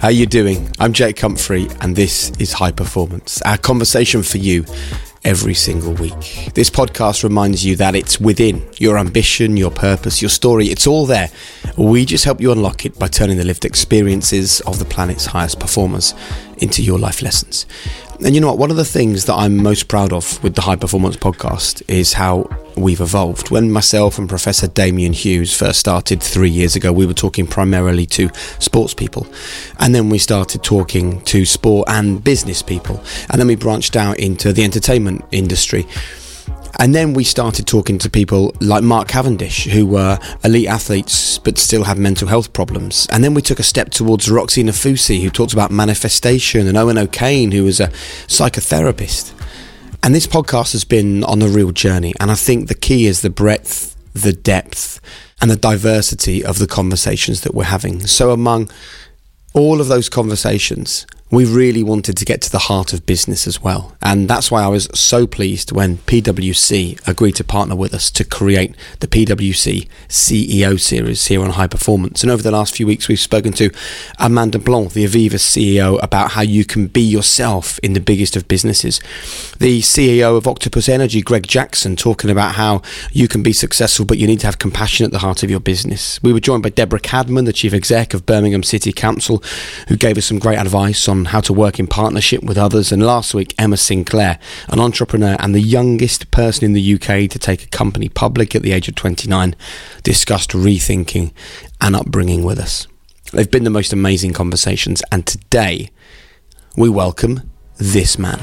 How you doing? I'm Jake Humphrey and this is High Performance, our conversation for you every single week. This podcast reminds you that it's within your ambition, your purpose, your story. It's all there. We just help you unlock it by turning the lived experiences of the planet's highest performers into your life lessons. And you know what? One of the things that I'm most proud of with the High Performance podcast is how we've evolved. When myself and Professor Damian Hughes first started three years ago, we were talking primarily to sports people. And then we started talking to sport and business people. And then we branched out into the entertainment industry. And then we started talking to people like Mark Cavendish, who were elite athletes but still had mental health problems. And then we took a step towards Roxy Nafousi, who talked about manifestation, and Owen O'Kane, who was a psychotherapist. And this podcast has been on a real journey. And I think the key is the breadth, the depth, and the diversity of the conversations that we're having. So, among all of those conversations, we really wanted to get to the heart of business as well. And that's why I was so pleased when PwC agreed to partner with us to create the PwC CEO series here on High Performance. And over the last few weeks, we've spoken to Amanda Blanc, the Aviva CEO, about how you can be yourself in the biggest of businesses. The CEO of Octopus Energy, Greg Jackson, talking about how you can be successful, but you need to have compassion at the heart of your business. We were joined by Deborah Cadman, the Chief Exec of Birmingham City Council, who gave us some great advice on how to work in partnership with others. And last week, Emma Sinclair, an entrepreneur and the youngest person in the UK to take a company public at the age of 29, discussed rethinking and upbringing with us. They've been the most amazing conversations. And today, we welcome this man.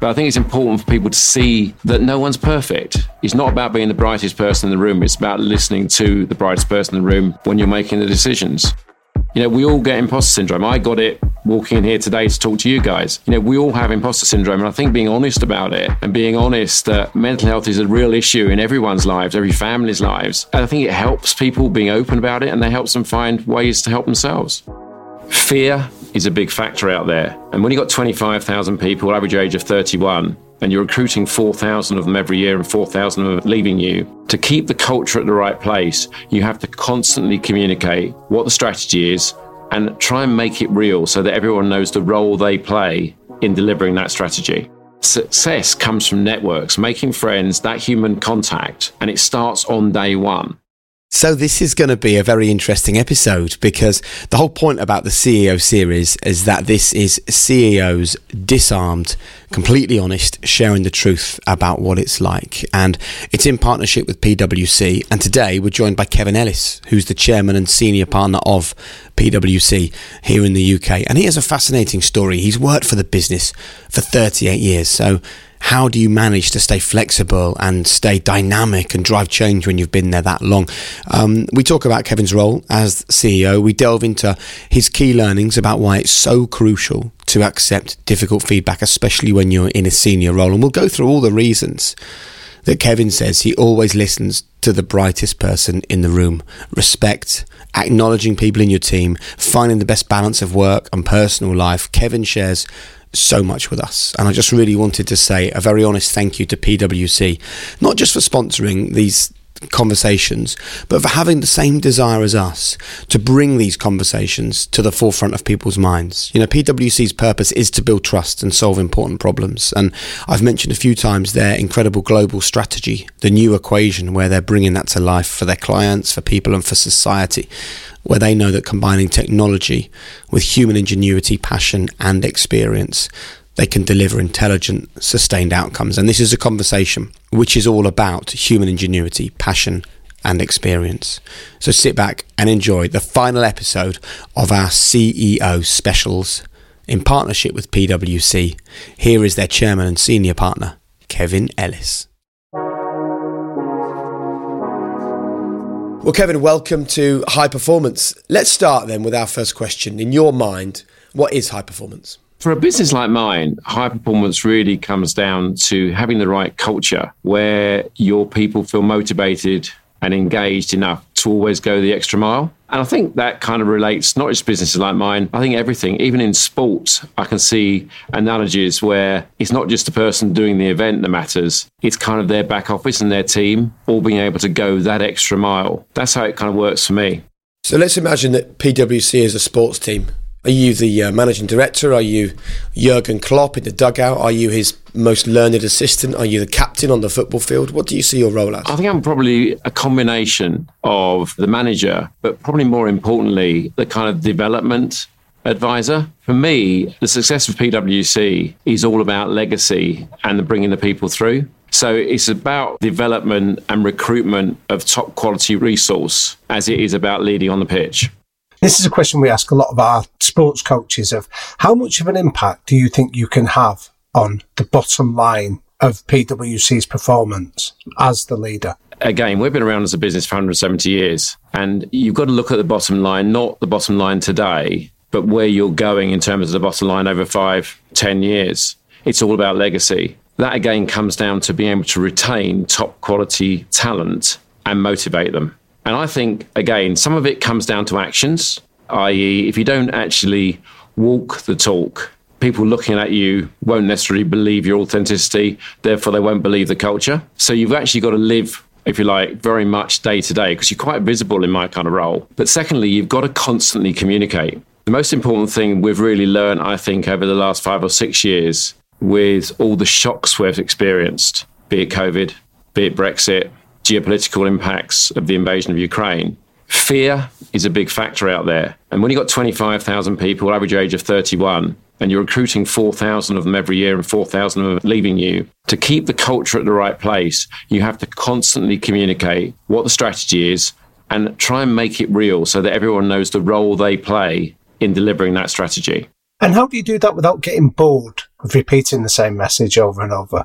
But I think it's important for people to see that no one's perfect. It's not about being the brightest person in the room, it's about listening to the brightest person in the room when you're making the decisions. You know, we all get imposter syndrome. I got it walking in here today to talk to you guys. You know, we all have imposter syndrome. And I think being honest about it and being honest that mental health is a real issue in everyone's lives, every family's lives. And I think it helps people being open about it and they helps them find ways to help themselves. Fear is a big factor out there. And when you've got 25,000 people, average age of 31, and you're recruiting 4,000 of them every year and 4,000 of them leaving you, to keep the culture at the right place, you have to constantly communicate what the strategy is and try and make it real so that everyone knows the role they play in delivering that strategy. Success comes from networks, making friends, that human contact, and it starts on day one. So, this is going to be a very interesting episode because the whole point about the CEO series is that this is CEOs disarmed, completely honest, sharing the truth about what it's like. And it's in partnership with PwC. And today we're joined by Kevin Ellis, who's the chairman and senior partner of PwC here in the UK. And he has a fascinating story. He's worked for the business for 38 years. So, how do you manage to stay flexible and stay dynamic and drive change when you've been there that long? Um, we talk about Kevin's role as CEO. We delve into his key learnings about why it's so crucial to accept difficult feedback, especially when you're in a senior role. And we'll go through all the reasons that Kevin says he always listens to the brightest person in the room. Respect, acknowledging people in your team, finding the best balance of work and personal life. Kevin shares so much with us. And I just really wanted to say a very honest thank you to PwC, not just for sponsoring these conversations, but for having the same desire as us to bring these conversations to the forefront of people's minds. You know, PwC's purpose is to build trust and solve important problems. And I've mentioned a few times their incredible global strategy, the new equation, where they're bringing that to life for their clients, for people, and for society where they know that combining technology with human ingenuity, passion, and experience, they can deliver intelligent, sustained outcomes. And this is a conversation which is all about human ingenuity, passion, and experience. So sit back and enjoy the final episode of our CEO specials in partnership with PwC. Here is their chairman and senior partner, Kevin Ellis. Well, Kevin, welcome to High Performance. Let's start then with our first question. In your mind, what is high performance? For a business like mine, high performance really comes down to having the right culture where your people feel motivated and engaged enough to always go the extra mile. And I think that kind of relates not just businesses like mine, I think everything, even in sports, I can see analogies where it's not just the person doing the event that matters, it's kind of their back office and their team all being able to go that extra mile. That's how it kind of works for me. So let's imagine that PwC is a sports team Are you the uh, managing director? Are you Jurgen Klopp in the dugout? Are you his most learned assistant? Are you the captain on the football field? What do you see your role as? I think I'm probably a combination of the manager, but probably more importantly, the kind of development advisor. For me, the success of PwC is all about legacy and bringing the people through. So it's about development and recruitment of top quality resource as it is about leading on the pitch. This is a question we ask a lot of our sports coaches of how much of an impact do you think you can have on the bottom line of PwC's performance as the leader? Again, we've been around as a business for 170 years, and you've got to look at the bottom line, not the bottom line today, but where you're going in terms of the bottom line over five, ten years. It's all about legacy. That again comes down to being able to retain top quality talent and motivate them. And I think, again, some of it comes down to actions, i.e., if you don't actually walk the talk, people looking at you won't necessarily believe your authenticity, therefore, they won't believe the culture. So you've actually got to live if you like, very much day to day because you're quite visible in my kind of role. But secondly, you've got to constantly communicate. The most important thing we've really learned, I think, over the last five or six years with all the shocks we've experienced, be it COVID, be it Brexit, geopolitical impacts of the invasion of Ukraine, fear is a big factor out there. And when you've got 25,000 people, average age of 31, and you're recruiting 4,000 of them every year and 4,000 of them leaving you, to keep the culture at the right place, you have to constantly communicate what the strategy is and try and make it real so that everyone knows the role they play in delivering that strategy. And how do you do that without getting bored of repeating the same message over and over?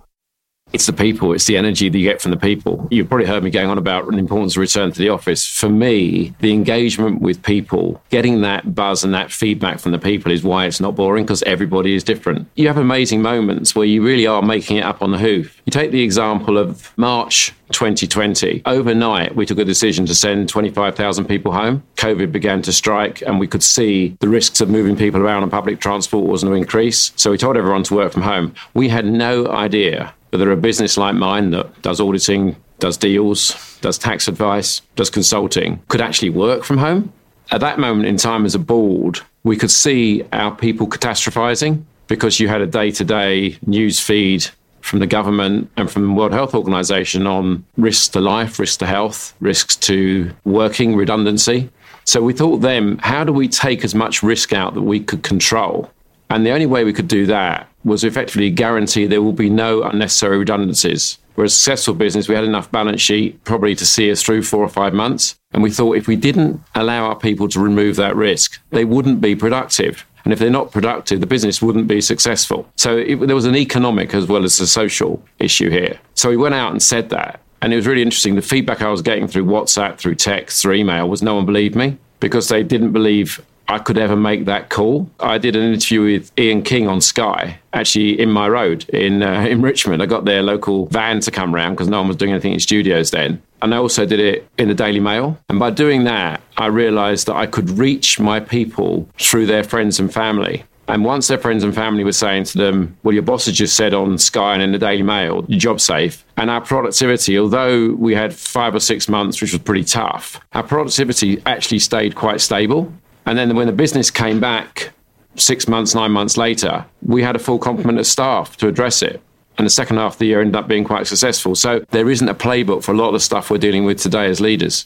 It's the people, it's the energy that you get from the people. You've probably heard me going on about the importance of return to the office. For me, the engagement with people, getting that buzz and that feedback from the people is why it's not boring because everybody is different. You have amazing moments where you really are making it up on the hoof. You take the example of March 2020. Overnight, we took a decision to send 25,000 people home. COVID began to strike, and we could see the risks of moving people around on public transport was going to increase. So we told everyone to work from home. We had no idea whether a business like mine that does auditing, does deals, does tax advice, does consulting could actually work from home. At that moment in time, as a board, we could see our people catastrophizing because you had a day to day news feed from the government and from the World Health Organization on risks to life, risks to health, risks to working, redundancy. So we thought then, how do we take as much risk out that we could control? And the only way we could do that was effectively guarantee there will be no unnecessary redundancies. We're a successful business. We had enough balance sheet probably to see us through four or five months. And we thought if we didn't allow our people to remove that risk, they wouldn't be productive. And if they're not productive, the business wouldn't be successful. So it, there was an economic as well as a social issue here. So we went out and said that. And it was really interesting. The feedback I was getting through WhatsApp, through text, through email was no one believed me because they didn't believe I could ever make that call. I did an interview with Ian King on Sky, actually in my road in uh, in Richmond. I got their local van to come round because no one was doing anything in studios then. And I also did it in the Daily Mail. And by doing that, I realized that I could reach my people through their friends and family. And once their friends and family were saying to them, Well, your boss has just said on Sky and in the Daily Mail, your job's safe. And our productivity, although we had five or six months, which was pretty tough, our productivity actually stayed quite stable. And then when the business came back six months, nine months later, we had a full complement of staff to address it. And the second half of the year ended up being quite successful. So there isn't a playbook for a lot of the stuff we're dealing with today as leaders.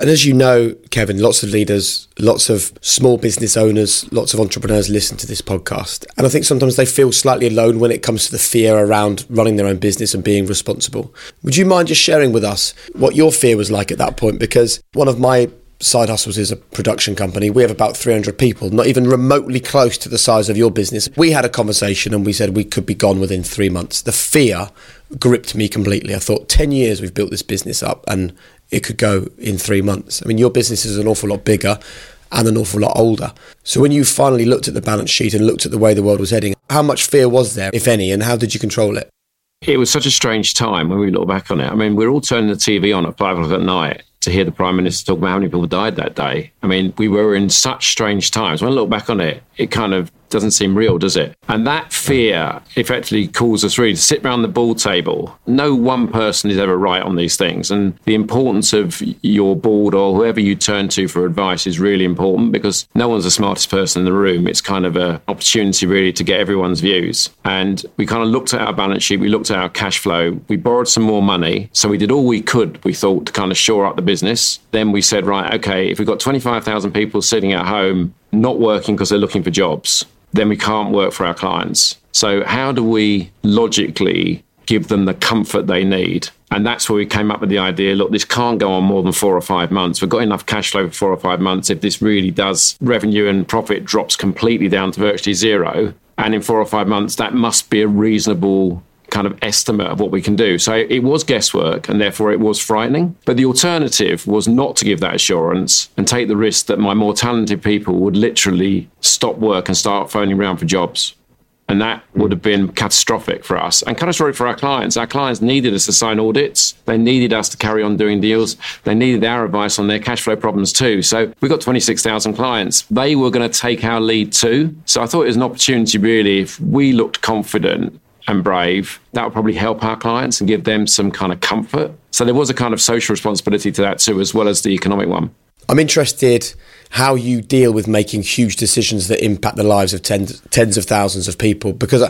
And as you know, Kevin, lots of leaders, lots of small business owners, lots of entrepreneurs listen to this podcast. And I think sometimes they feel slightly alone when it comes to the fear around running their own business and being responsible. Would you mind just sharing with us what your fear was like at that point? Because one of my Side Hustles is a production company. We have about 300 people, not even remotely close to the size of your business. We had a conversation and we said we could be gone within three months. The fear gripped me completely. I thought, 10 years we've built this business up and it could go in three months. I mean, your business is an awful lot bigger and an awful lot older. So when you finally looked at the balance sheet and looked at the way the world was heading, how much fear was there, if any, and how did you control it? It was such a strange time when we look back on it. I mean, we're all turning the TV on at five o'clock at night to hear the Prime Minister talk about how many people died that day. I mean, we were in such strange times. When I look back on it, it kind of doesn't seem real, does it? And that fear effectively calls us really to sit around the ball table. No one person is ever right on these things. And the importance of your board or whoever you turn to for advice is really important because no one's the smartest person in the room. It's kind of an opportunity really to get everyone's views. And we kind of looked at our balance sheet, we looked at our cash flow, we borrowed some more money. So we did all we could, we thought, to kind of shore up the business. Then we said, right, okay, if we've got 25,000 people sitting at home not working because they're looking for jobs, then we can't work for our clients. So, how do we logically give them the comfort they need? And that's where we came up with the idea look, this can't go on more than four or five months. We've got enough cash flow for four or five months. If this really does, revenue and profit drops completely down to virtually zero. And in four or five months, that must be a reasonable kind of estimate of what we can do. So it was guesswork and therefore it was frightening. But the alternative was not to give that assurance and take the risk that my more talented people would literally stop work and start phoning around for jobs. And that would have been catastrophic for us and catastrophic for our clients. Our clients needed us to sign audits. They needed us to carry on doing deals. They needed our advice on their cash flow problems too. So we got 26,000 clients. They were going to take our lead too. So I thought it was an opportunity really if we looked confident and brave, that would probably help our clients and give them some kind of comfort. So there was a kind of social responsibility to that too, as well as the economic one. I'm interested how you deal with making huge decisions that impact the lives of tens, tens of thousands of people because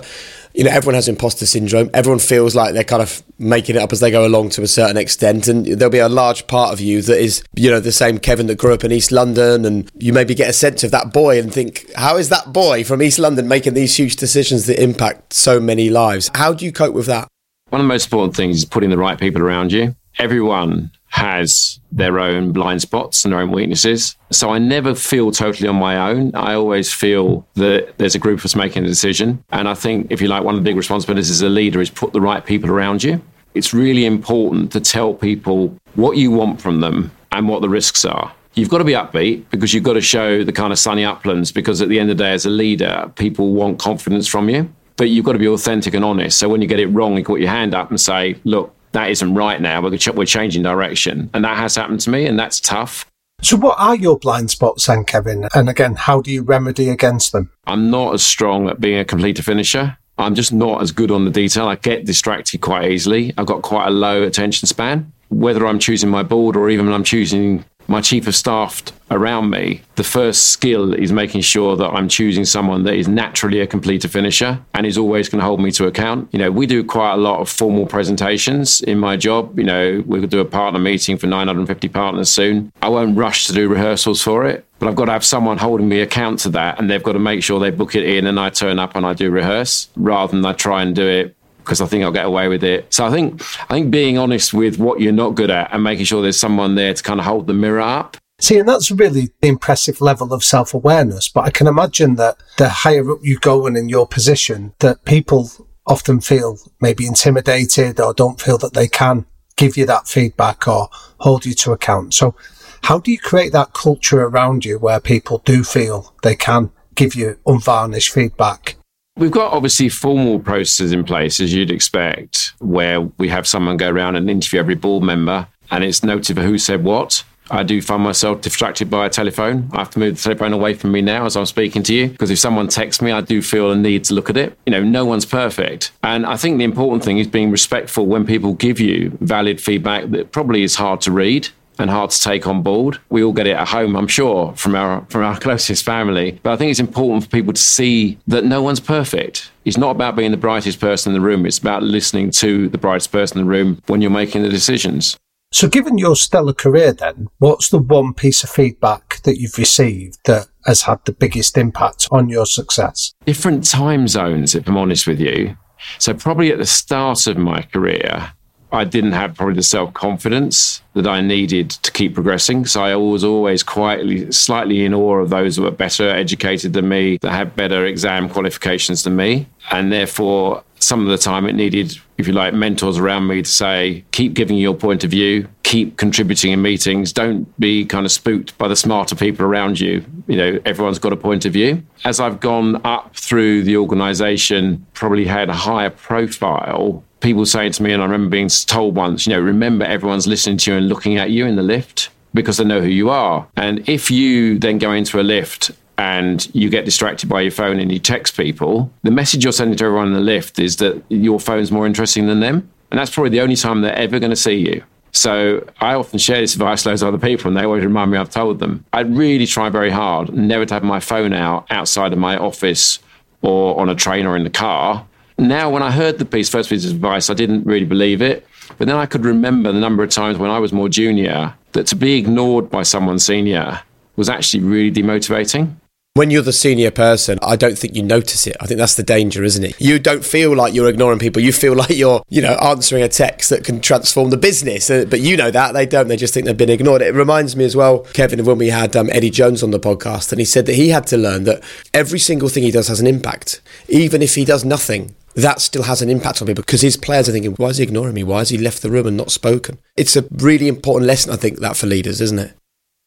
you know everyone has imposter syndrome. Everyone feels like they're kind of making it up as they go along to a certain extent and there'll be a large part of you that is you know the same Kevin that grew up in East London and you maybe get a sense of that boy and think how is that boy from East London making these huge decisions that impact so many lives? How do you cope with that? One of the most important things is putting the right people around you. Everyone has their own blind spots and their own weaknesses. So I never feel totally on my own. I always feel that there's a group of us making a decision. And I think, if you like, one of the big responsibilities as a leader is put the right people around you. It's really important to tell people what you want from them and what the risks are. You've got to be upbeat because you've got to show the kind of sunny uplands because at the end of the day, as a leader, people want confidence from you. But you've got to be authentic and honest. So when you get it wrong, you put your hand up and say, look, that isn't right now. We're, we're changing direction. And that has happened to me, and that's tough. So, what are your blind spots then, Kevin? And again, how do you remedy against them? I'm not as strong at being a completer finisher. I'm just not as good on the detail. I get distracted quite easily. I've got quite a low attention span. Whether I'm choosing my board or even when I'm choosing my chief of staff around me, the first skill is making sure that I'm choosing someone that is naturally a completer finisher and is always going to hold me to account. You know, we do quite a lot of formal presentations in my job. You know, we'll do a partner meeting for 950 partners soon. I won't rush to do rehearsals for it, but I've got to have someone holding me account to that and they've got to make sure they book it in and I turn up and I do rehearse rather than I try and do it because I think I'll get away with it. So I think I think being honest with what you're not good at and making sure there's someone there to kind of hold the mirror up. See, and that's really the impressive level of self awareness. But I can imagine that the higher up you go and in your position, that people often feel maybe intimidated or don't feel that they can give you that feedback or hold you to account. So how do you create that culture around you where people do feel they can give you unvarnished feedback? We've got obviously formal processes in place, as you'd expect, where we have someone go around and interview every board member and it's noted for who said what. I do find myself distracted by a telephone. I have to move the telephone away from me now as I'm speaking to you because if someone texts me, I do feel a need to look at it. You know, no one's perfect. And I think the important thing is being respectful when people give you valid feedback that probably is hard to read and hard to take on board. We all get it at home, I'm sure, from our from our closest family. But I think it's important for people to see that no one's perfect. It's not about being the brightest person in the room. It's about listening to the brightest person in the room when you're making the decisions. So, given your stellar career, then, what's the one piece of feedback that you've received that has had the biggest impact on your success? Different time zones, if I'm honest with you. So, probably at the start of my career, I didn't have probably the self confidence that I needed to keep progressing. So I was always quietly, slightly in awe of those who were better educated than me, that had better exam qualifications than me. And therefore, some of the time it needed, if you like, mentors around me to say, keep giving your point of view, keep contributing in meetings, don't be kind of spooked by the smarter people around you. You know, everyone's got a point of view. As I've gone up through the organization, probably had a higher profile people saying to me, and I remember being told once, you know, remember everyone's listening to you and looking at you in the lift because they know who you are. And if you then go into a lift and you get distracted by your phone and you text people, the message you're sending to everyone in the lift is that your phone's more interesting than them. And that's probably the only time they're ever going to see you. So I often share this advice with other people, and they always remind me I've told them. I really try very hard never to have my phone out outside of my office or on a train or in the car. Now, when I heard the piece, first piece of advice, I didn't really believe it. But then I could remember the number of times when I was more junior that to be ignored by someone senior was actually really demotivating. When you're the senior person, I don't think you notice it. I think that's the danger, isn't it? You don't feel like you're ignoring people. You feel like you're, you know, answering a text that can transform the business. Uh, but you know that. They don't. They just think they've been ignored. It reminds me as well, Kevin, when we had um, Eddie Jones on the podcast, and he said that he had to learn that every single thing he does has an impact. Even if he does nothing, that still has an impact on me because his players are thinking, why is he ignoring me? Why has he left the room and not spoken? It's a really important lesson, I think, that for leaders, isn't it?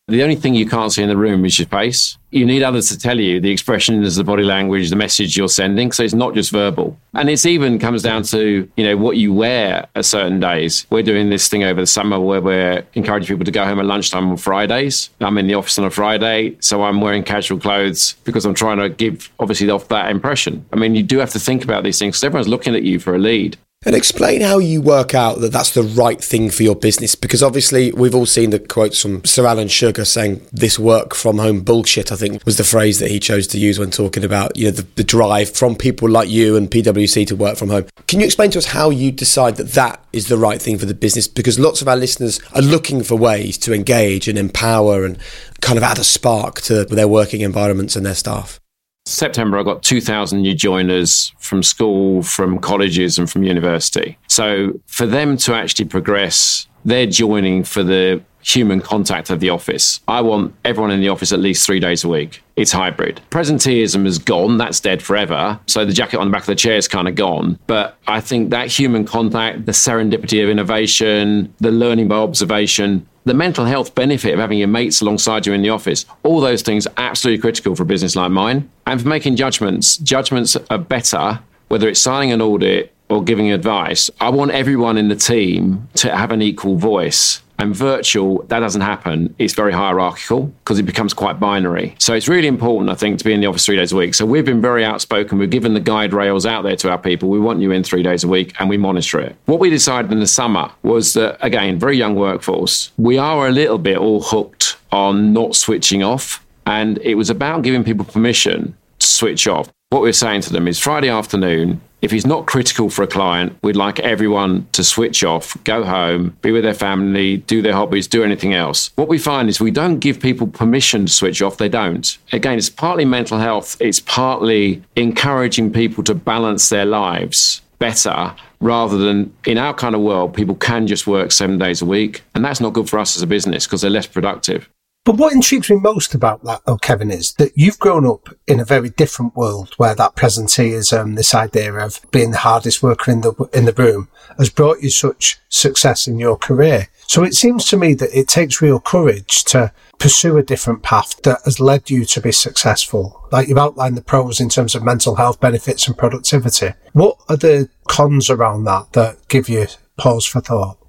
The only thing you can't see in the room is your face. You need others to tell you the expression is the body language, the message you're sending. So it's not just verbal. And it's even comes down to, you know, what you wear at certain days. We're doing this thing over the summer where we're encouraging people to go home at lunchtime on Fridays. I'm in the office on a Friday, so I'm wearing casual clothes because I'm trying to give obviously off that impression. I mean, you do have to think about these things because everyone's looking at you for a lead. And explain how you work out that that's the right thing for your business. Because obviously, we've all seen the quotes from Sir Alan Sugar saying, This work from home bullshit, I think was the phrase that he chose to use when talking about you know, the, the drive from people like you and PwC to work from home. Can you explain to us how you decide that that is the right thing for the business? Because lots of our listeners are looking for ways to engage and empower and kind of add a spark to their working environments and their staff. September, I got 2,000 new joiners from school, from colleges, and from university. So for them to actually progress, they're joining for the human contact of the office. I want everyone in the office at least three days a week. It's hybrid. Presenteeism is gone. That's dead forever. So the jacket on the back of the chair is kind of gone. But I think that human contact, the serendipity of innovation, the learning by observation, the mental health benefit of having your mates alongside you in the office, all those things are absolutely critical for a business like mine. And for making judgments, judgments are better, whether it's signing an audit or giving advice. I want everyone in the team to have an equal voice. And virtual, that doesn't happen. It's very hierarchical because it becomes quite binary. So it's really important, I think, to be in the office three days a week. So we've been very outspoken. We've given the guide rails out there to our people. We want you in three days a week and we monitor it. What we decided in the summer was that, again, very young workforce, we are a little bit all hooked on not switching off. And it was about giving people permission to switch off. What we're saying to them is Friday afternoon, if he's not critical for a client, we'd like everyone to switch off, go home, be with their family, do their hobbies, do anything else. What we find is we don't give people permission to switch off, they don't. Again, it's partly mental health, it's partly encouraging people to balance their lives better rather than in our kind of world, people can just work seven days a week. And that's not good for us as a business because they're less productive. But what intrigues me most about that, though, Kevin, is that you've grown up in a very different world where that presenteeism, this idea of being the hardest worker in the in the room, has brought you such success in your career. So it seems to me that it takes real courage to pursue a different path that has led you to be successful. Like you've outlined the pros in terms of mental health benefits and productivity. What are the cons around that that give you pause for thought?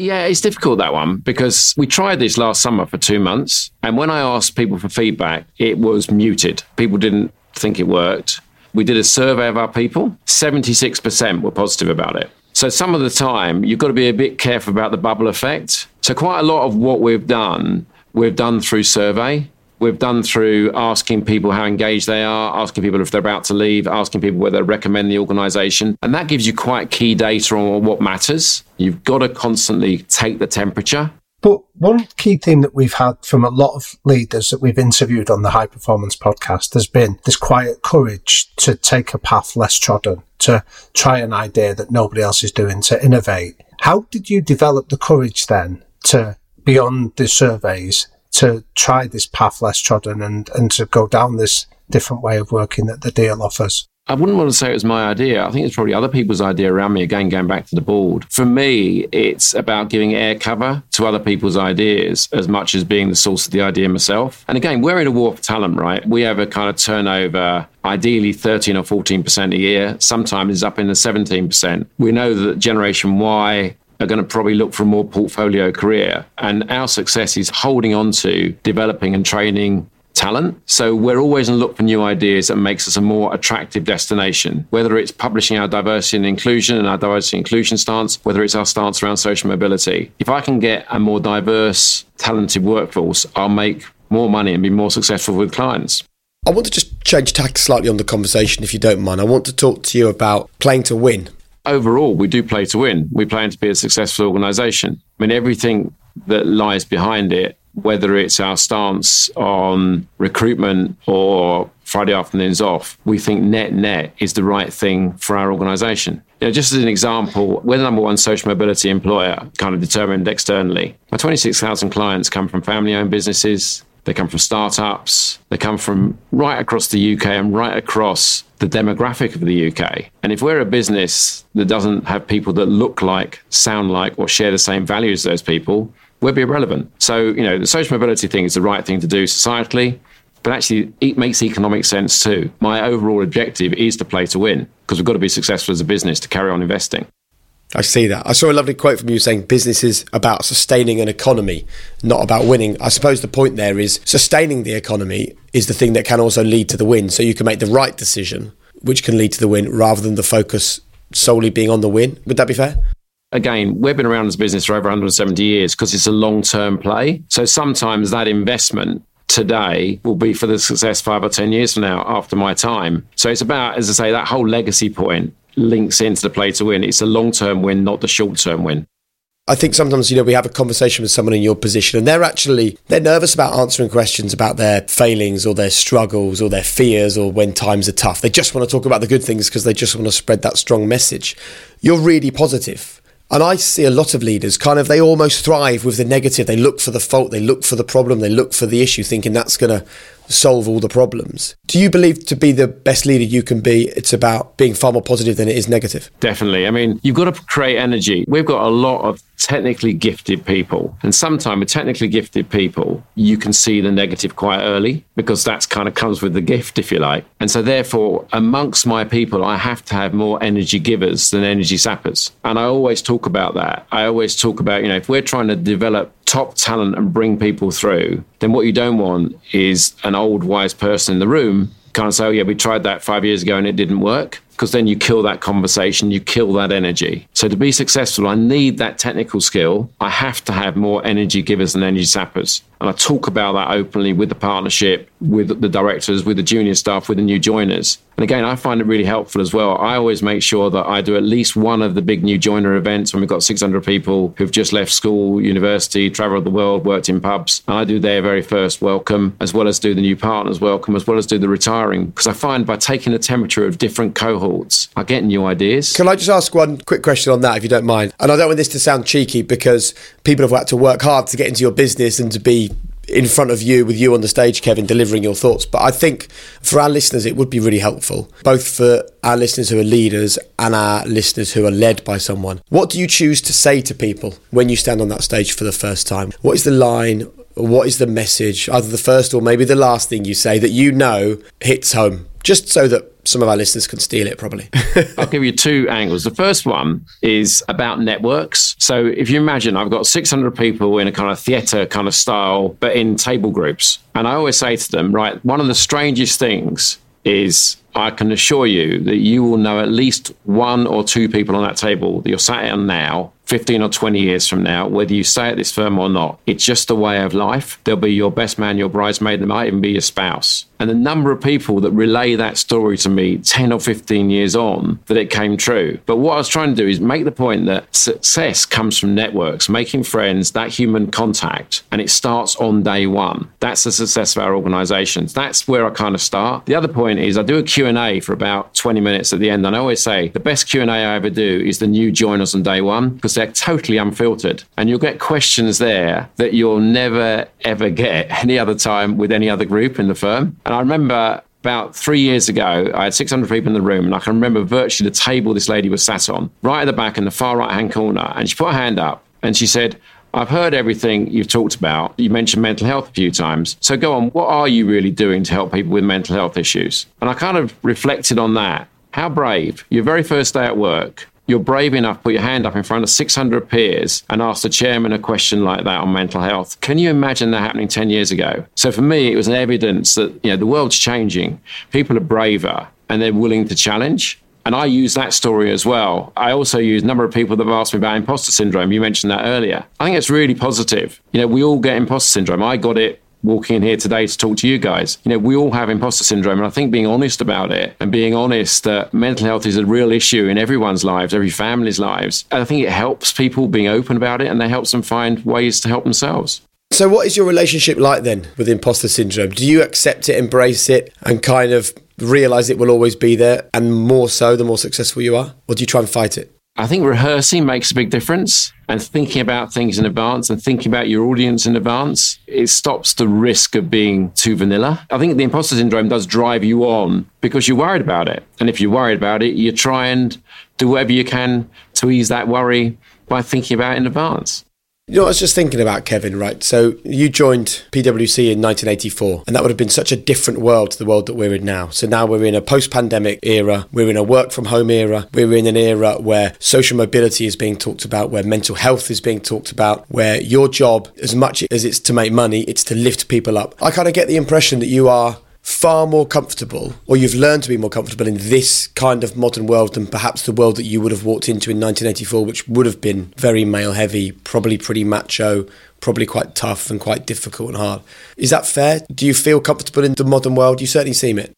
Yeah, it's difficult that one because we tried this last summer for two months. And when I asked people for feedback, it was muted. People didn't think it worked. We did a survey of our people, 76% were positive about it. So some of the time, you've got to be a bit careful about the bubble effect. So quite a lot of what we've done, we've done through survey. We've done through asking people how engaged they are, asking people if they're about to leave, asking people whether they recommend the organization. And that gives you quite key data on what matters. You've got to constantly take the temperature. But one key theme that we've had from a lot of leaders that we've interviewed on the High Performance podcast has been this quiet courage to take a path less trodden, to try an idea that nobody else is doing, to innovate. How did you develop the courage then to, beyond the surveys, to try this path less trodden and, and to go down this different way of working that the deal offers? I wouldn't want to say it was my idea. I think it's probably other people's idea around me. Again, going back to the board. For me, it's about giving air cover to other people's ideas as much as being the source of the idea myself. And again, we're in a war for talent, right? We have a kind of turnover, ideally 13 or 14% a year. Sometimes it's up in the 17%. We know that Generation Y are going to probably look for a more portfolio career. And our success is holding on to developing and training talent. So we're always on the look for new ideas that makes us a more attractive destination, whether it's publishing our diversity and inclusion and our diversity and inclusion stance, whether it's our stance around social mobility. If I can get a more diverse, talented workforce, I'll make more money and be more successful with clients. I want to just change tack slightly on the conversation, if you don't mind. I want to talk to you about playing to win. Overall, we do play to win. We plan to be a successful organisation. I mean, everything that lies behind it whether it's our stance on recruitment or Friday afternoons off, we think net net is the right thing for our organization. You know, just as an example, we're the number one social mobility employer, kind of determined externally. My 26,000 clients come from family owned businesses, they come from startups, they come from right across the UK and right across the demographic of the UK. And if we're a business that doesn't have people that look like, sound like, or share the same values as those people, we'll be irrelevant. So, you know, the social mobility thing is the right thing to do societally, but actually it makes economic sense too. My overall objective is to play to win because we've got to be successful as a business to carry on investing. I see that. I saw a lovely quote from you saying business is about sustaining an economy, not about winning. I suppose the point there is sustaining the economy is the thing that can also lead to the win. So you can make the right decision, which can lead to the win, rather than the focus solely being on the win. Would that be fair? again, we've been around a business for over 170 years because it's a long term play. So sometimes that investment today will be for the success five or 10 years from now after my time. So it's about, as I say, that whole legacy point links into the play to win. It's a long term win, not the short term win. I think sometimes, you know, we have a conversation with someone in your position and they're actually, they're nervous about answering questions about their failings or their struggles or their fears or when times are tough. They just want to talk about the good things because they just want to spread that strong message. You're really positive and I see a lot of leaders kind of, they almost thrive with the negative. They look for the fault, they look for the problem, they look for the issue, thinking that's going to solve all the problems. Do you believe to be the best leader you can be, it's about being far more positive than it is negative? Definitely. I mean, you've got to create energy. We've got a lot of technically gifted people. And sometimes with technically gifted people, you can see the negative quite early because that's kind of comes with the gift, if you like. And so therefore, amongst my people, I have to have more energy givers than energy sappers. And I always talk about that. I always talk about, you know, if we're trying to develop top talent and bring people through, then what you don't want is an old wise person in the room kind of say, oh, yeah, we tried that five years ago and it didn't work because then you kill that conversation, you kill that energy. So to be successful, I need that technical skill. I have to have more energy givers than energy sappers. And I talk about that openly with the partnership, with the directors, with the junior staff, with the new joiners. And again, I find it really helpful as well. I always make sure that I do at least one of the big new joiner events when we've got 600 people who've just left school, university, traveled the world, worked in pubs. And I do their very first welcome, as well as do the new partners welcome, as well as do the retiring. Because I find by taking the temperature of different cohorts, I get new ideas. Can I just ask one quick question on that, if you don't mind? And I don't want this to sound cheeky because people have had to work hard to get into your business and to be in front of you with you on the stage, Kevin, delivering your thoughts. But I think for our listeners, it would be really helpful, both for our listeners who are leaders and our listeners who are led by someone. What do you choose to say to people when you stand on that stage for the first time? What is the line? What is the message, either the first or maybe the last thing you say that you know hits home, just so that some of our listeners can steal it probably. I'll give you two angles. The first one is about networks. So if you imagine I've got 600 people in a kind of theatre kind of style, but in table groups. And I always say to them, right, one of the strangest things is I can assure you that you will know at least one or two people on that table that you're sat on now 15 or 20 years from now, whether you stay at this firm or not. It's just a way of life. They'll be your best man, your bridesmaid, they might even be your spouse. And the number of people that relay that story to me 10 or 15 years on that it came true. But what I was trying to do is make the point that success comes from networks, making friends, that human contact, and it starts on day one. That's the success of our organizations. That's where I kind of start. The other point is I do a Q&A for about 20 minutes at the end. And I always say the best Q&A I ever do is the new joiners on day one because they're totally unfiltered. And you'll get questions there that you'll never, ever get any other time with any other group in the firm. And I remember about three years ago, I had 600 people in the room, and I can remember virtually the table this lady was sat on, right at the back in the far right hand corner. And she put her hand up and she said, I've heard everything you've talked about. You mentioned mental health a few times. So go on, what are you really doing to help people with mental health issues? And I kind of reflected on that. How brave. Your very first day at work, you're brave enough to put your hand up in front of 600 peers and ask the chairman a question like that on mental health. Can you imagine that happening 10 years ago? So for me, it was an evidence that you know the world's changing. People are braver and they're willing to challenge. And I use that story as well. I also use a number of people that have asked me about imposter syndrome. You mentioned that earlier. I think it's really positive. You know, we all get imposter syndrome. I got it walking in here today to talk to you guys. You know, we all have imposter syndrome, and I think being honest about it and being honest that mental health is a real issue in everyone's lives, every family's lives, I think it helps people being open about it and they helps them find ways to help themselves. So, what is your relationship like then with imposter syndrome? Do you accept it, embrace it, and kind of realize it will always be there, and more so the more successful you are? Or do you try and fight it? I think rehearsing makes a big difference and thinking about things in advance and thinking about your audience in advance, it stops the risk of being too vanilla. I think the imposter syndrome does drive you on because you're worried about it. And if you're worried about it, you try and do whatever you can to ease that worry by thinking about it in advance. You know, I was just thinking about Kevin, right? So you joined PwC in 1984, and that would have been such a different world to the world that we're in now. So now we're in a post pandemic era, we're in a work from home era, we're in an era where social mobility is being talked about, where mental health is being talked about, where your job, as much as it's to make money, it's to lift people up. I kind of get the impression that you are far more comfortable, or you've learned to be more comfortable in this kind of modern world than perhaps the world that you would have walked into in 1984, which would have been very male heavy, probably pretty macho, probably quite tough and quite difficult and hard. Is that fair? Do you feel comfortable in the modern world? You certainly seem it.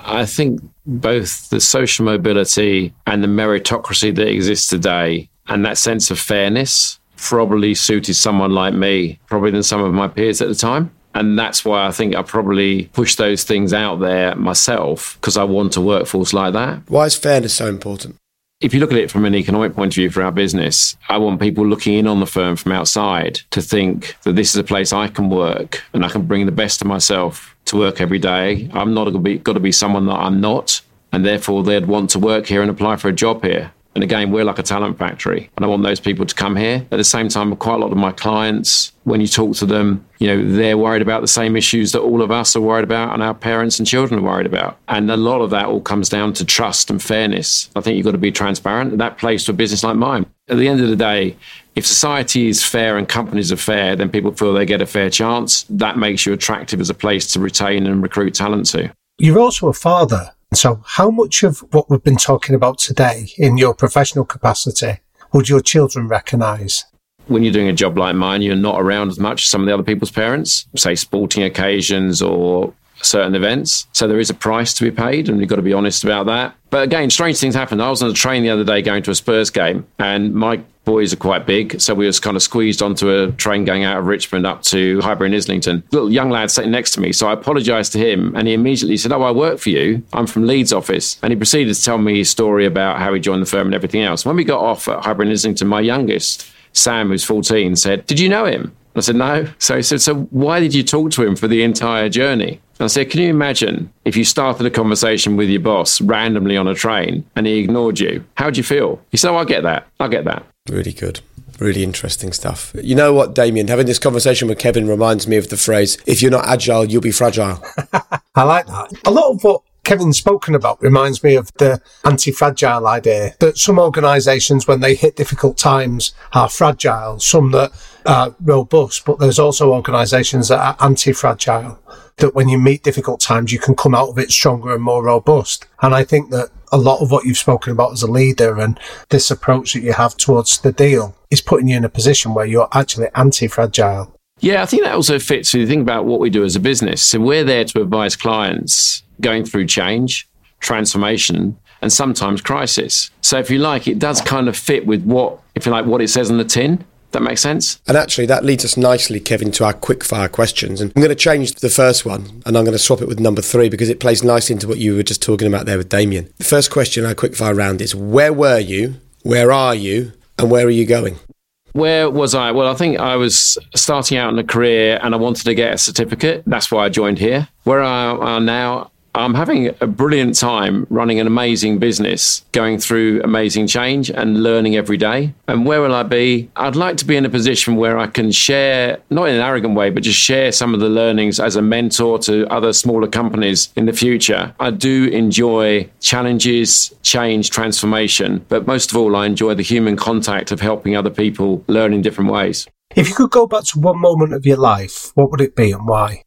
I think both the social mobility and the meritocracy that exists today and that sense of fairness probably suited someone like me, probably than some of my peers at the time. And that's why I think I probably push those things out there myself because I want a workforce like that. Why is fairness so important? If you look at it from an economic point of view for our business, I want people looking in on the firm from outside to think that this is a place I can work and I can bring the best of myself to work every day. I'm not going to be, got to be someone that I'm not. And therefore, they'd want to work here and apply for a job here. And again, we're like a talent factory, and I want those people to come here. At the same time, quite a lot of my clients, when you talk to them, you know, they're worried about the same issues that all of us are worried about and our parents and children are worried about. And a lot of that all comes down to trust and fairness. I think you've got to be transparent, that plays to a business like mine. At the end of the day, if society is fair and companies are fair, then people feel they get a fair chance. That makes you attractive as a place to retain and recruit talent to. You're also a father. So, how much of what we've been talking about today in your professional capacity would your children recognise? When you're doing a job like mine, you're not around as much as some of the other people's parents, say sporting occasions or certain events. So there is a price to be paid, and you've got to be honest about that. But again, strange things happen. I was on a train the other day going to a Spurs game, and my boys are quite big, so we was kind of squeezed onto a train going out of Richmond up to Highbury and Islington. Little young lad sitting next to me, so I apologised to him, and he immediately said, "Oh, I work for you. I'm from Leeds office," and he proceeded to tell me his story about how he joined the firm and everything else. When we got off at Highbury and Islington, my youngest. Sam, who's 14, said, Did you know him? I said, No. So he said, So why did you talk to him for the entire journey? I said, Can you imagine if you started a conversation with your boss randomly on a train and he ignored you? How'd you feel? He said, Oh, I get that. I get that. Really good. Really interesting stuff. You know what, Damian? Having this conversation with Kevin reminds me of the phrase, if you're not agile, you'll be fragile. I like that. A lot of what Kevin's spoken about reminds me of the anti-fragile idea that some organisations, when they hit difficult times, are fragile, some that are robust, but there's also organisations that are anti-fragile, that when you meet difficult times, you can come out of it stronger and more robust. And I think that a lot of what you've spoken about as a leader and this approach that you have towards the deal is putting you in a position where you're actually anti-fragile. Yeah, I think that also fits when you think about what we do as a business. So we're there to advise clients going through change, transformation, and sometimes crisis. So if you like, it does kind of fit with what, if you like, what it says on the tin. That makes sense. And actually, that leads us nicely, Kevin, to our quick fire questions. And I'm going to change the first one and I'm going to swap it with number three because it plays nicely into what you were just talking about there with Damian. The first question in our quick fire round is Where were you? Where are you? And where are you going? Where was I? Well, I think I was starting out in a career and I wanted to get a certificate. That's why I joined here. Where I am now, I'm having a brilliant time running an amazing business, going through amazing change and learning every day. And where will I be? I'd like to be in a position where I can share, not in an arrogant way, but just share some of the learnings as a mentor to other smaller companies in the future. I do enjoy challenges, change, transformation, but most of all, I enjoy the human contact of helping other people learn in different ways. If you could go back to one moment of your life, what would it be and why?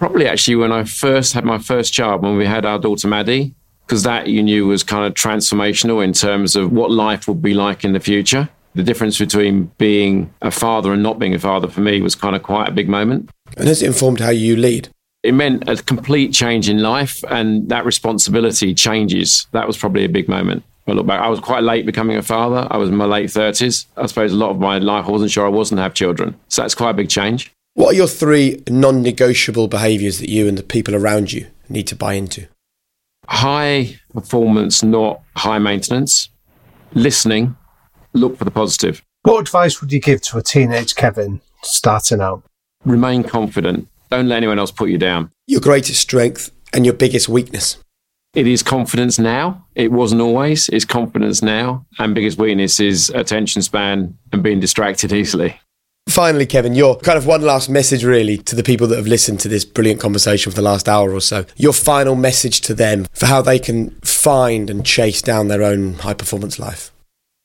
Probably actually when I first had my first child, when we had our daughter Maddie, because that you knew was kind of transformational in terms of what life would be like in the future. The difference between being a father and not being a father for me was kind of quite a big moment. And has it informed how you lead? It meant a complete change in life, and that responsibility changes. That was probably a big moment. I look back, I was quite late becoming a father. I was in my late 30s. I suppose a lot of my life I wasn't sure I wasn't have children. So that's quite a big change. What are your three non negotiable behaviours that you and the people around you need to buy into? High performance, not high maintenance. Listening, look for the positive. What advice would you give to a teenage Kevin starting out? Remain confident. Don't let anyone else put you down. Your greatest strength and your biggest weakness. It is confidence now. It wasn't always. It's confidence now. And biggest weakness is attention span and being distracted easily. Finally, Kevin, your kind of one last message, really, to the people that have listened to this brilliant conversation for the last hour or so. Your final message to them for how they can find and chase down their own high performance life.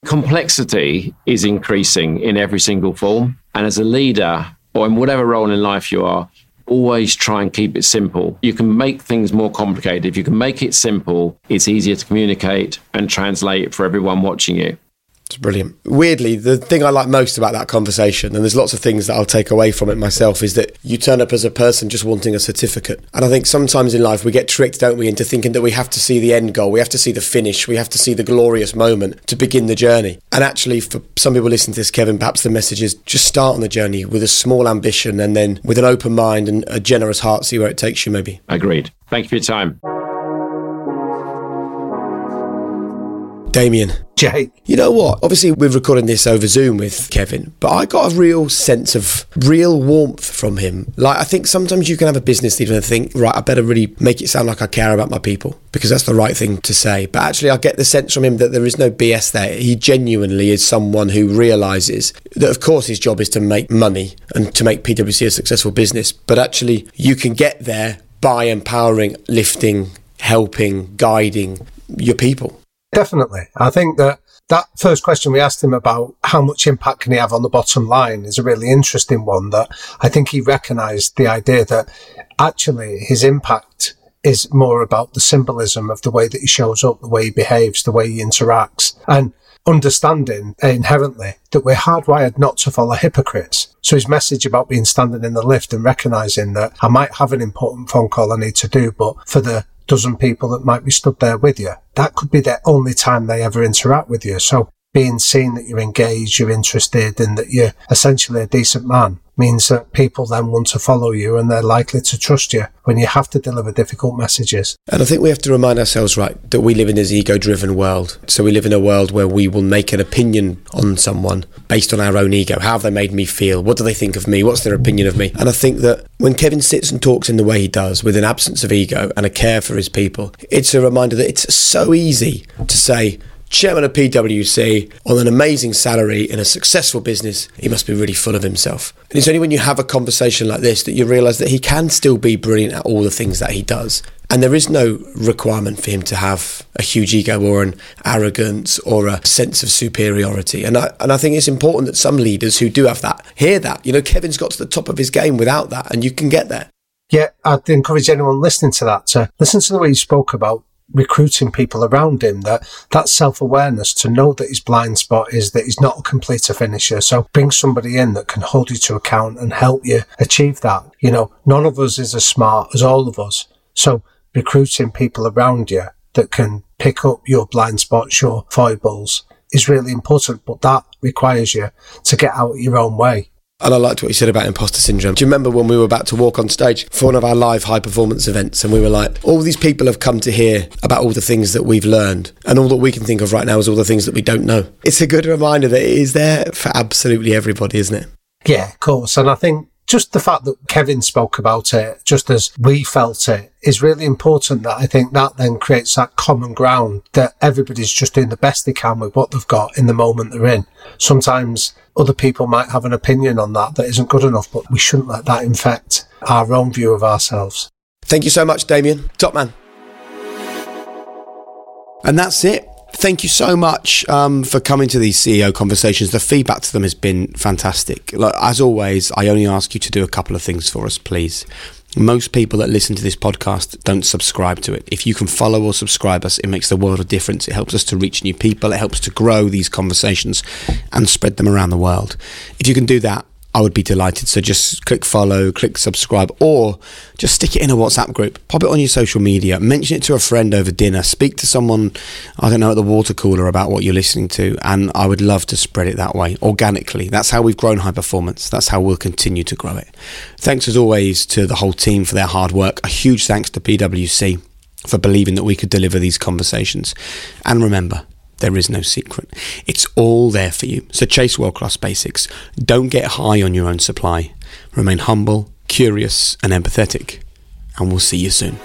Complexity is increasing in every single form. And as a leader, or in whatever role in life you are, always try and keep it simple. You can make things more complicated. If you can make it simple, it's easier to communicate and translate for everyone watching you. It's brilliant. Weirdly, the thing I like most about that conversation, and there's lots of things that I'll take away from it myself, is that you turn up as a person just wanting a certificate. And I think sometimes in life we get tricked, don't we, into thinking that we have to see the end goal, we have to see the finish, we have to see the glorious moment to begin the journey. And actually, for some people listening to this, Kevin, perhaps the message is just start on the journey with a small ambition and then with an open mind and a generous heart, see where it takes you, maybe. Agreed. Thank you for your time. Damian. Jake. You know what? Obviously, we're recording this over Zoom with Kevin, but I got a real sense of real warmth from him. Like, I think sometimes you can have a business leader and think, right, I better really make it sound like I care about my people because that's the right thing to say. But actually, I get the sense from him that there is no BS there. He genuinely is someone who realizes that, of course, his job is to make money and to make PwC a successful business, but actually, you can get there by empowering, lifting, helping, guiding your people. Definitely. I think that that first question we asked him about how much impact can he have on the bottom line is a really interesting one that I think he recognized the idea that actually his impact is more about the symbolism of the way that he shows up, the way he behaves, the way he interacts and understanding inherently that we're hardwired not to follow hypocrites. So his message about being standing in the lift and recognizing that I might have an important phone call I need to do, but for the dozen people that might be stood there with you. That could be the only time they ever interact with you. So being seen that you're engaged, you're interested, and that you're essentially a decent man means that people then want to follow you and they're likely to trust you when you have to deliver difficult messages. And I think we have to remind ourselves, right, that we live in this ego driven world. So we live in a world where we will make an opinion on someone based on our own ego. How have they made me feel? What do they think of me? What's their opinion of me? And I think that when Kevin sits and talks in the way he does, with an absence of ego and a care for his people, it's a reminder that it's so easy to say, chairman of PwC on an amazing salary in a successful business, he must be really full of himself. And it's only when you have a conversation like this that you realise that he can still be brilliant at all the things that he does. And there is no requirement for him to have a huge ego or an arrogance or a sense of superiority. And I, and I think it's important that some leaders who do have that hear that. You know, Kevin's got to the top of his game without that, and you can get there. Yeah, I'd encourage anyone listening to that to listen to the way you spoke about recruiting people around him that that self-awareness to know that his blind spot is that he's not a completer finisher. So bring somebody in that can hold you to account and help you achieve that. You know none of us is as smart as all of us. So recruiting people around you that can pick up your blind spots your foibles is really important but that requires you to get out your own way and I liked what you said about imposter syndrome. Do you remember when we were about to walk on stage for one of our live high performance events and we were like, all these people have come to hear about all the things that we've learned and all that we can think of right now is all the things that we don't know. It's a good reminder that it is there for absolutely everybody, isn't it? Yeah, of course. And I think just the fact that Kevin spoke about it, just as we felt it, is really important that I think that then creates that common ground that everybody's just doing the best they can with what they've got in the moment they're in. Sometimes other people might have an opinion on that that isn't good enough, but we shouldn't let that infect our own view of ourselves. Thank you so much, Damian. Top man. And that's it. Thank you so much um, for coming to these CEO conversations. The feedback to them has been fantastic. as always, I only ask you to do a couple of things for us, please. Most people that listen to this podcast don't subscribe to it. If you can follow or subscribe us, it makes the world of difference. It helps us to reach new people. It helps to grow these conversations and spread them around the world. If you can do that, I would be delighted. So just click follow, click subscribe, or just stick it in a WhatsApp group. Pop it on your social media. Mention it to a friend over dinner. Speak to someone, I don't know, at the water cooler about what you're listening to. And I would love to spread it that way, organically. That's how we've grown high performance. That's how we'll continue to grow it. Thanks as always to the whole team for their hard work. A huge thanks to PwC for believing that we could deliver these conversations. And remember, there is no secret. It's all there for you. So chase world class basics. Don't get high on your own supply. Remain humble, curious, and empathetic. And we'll see you soon.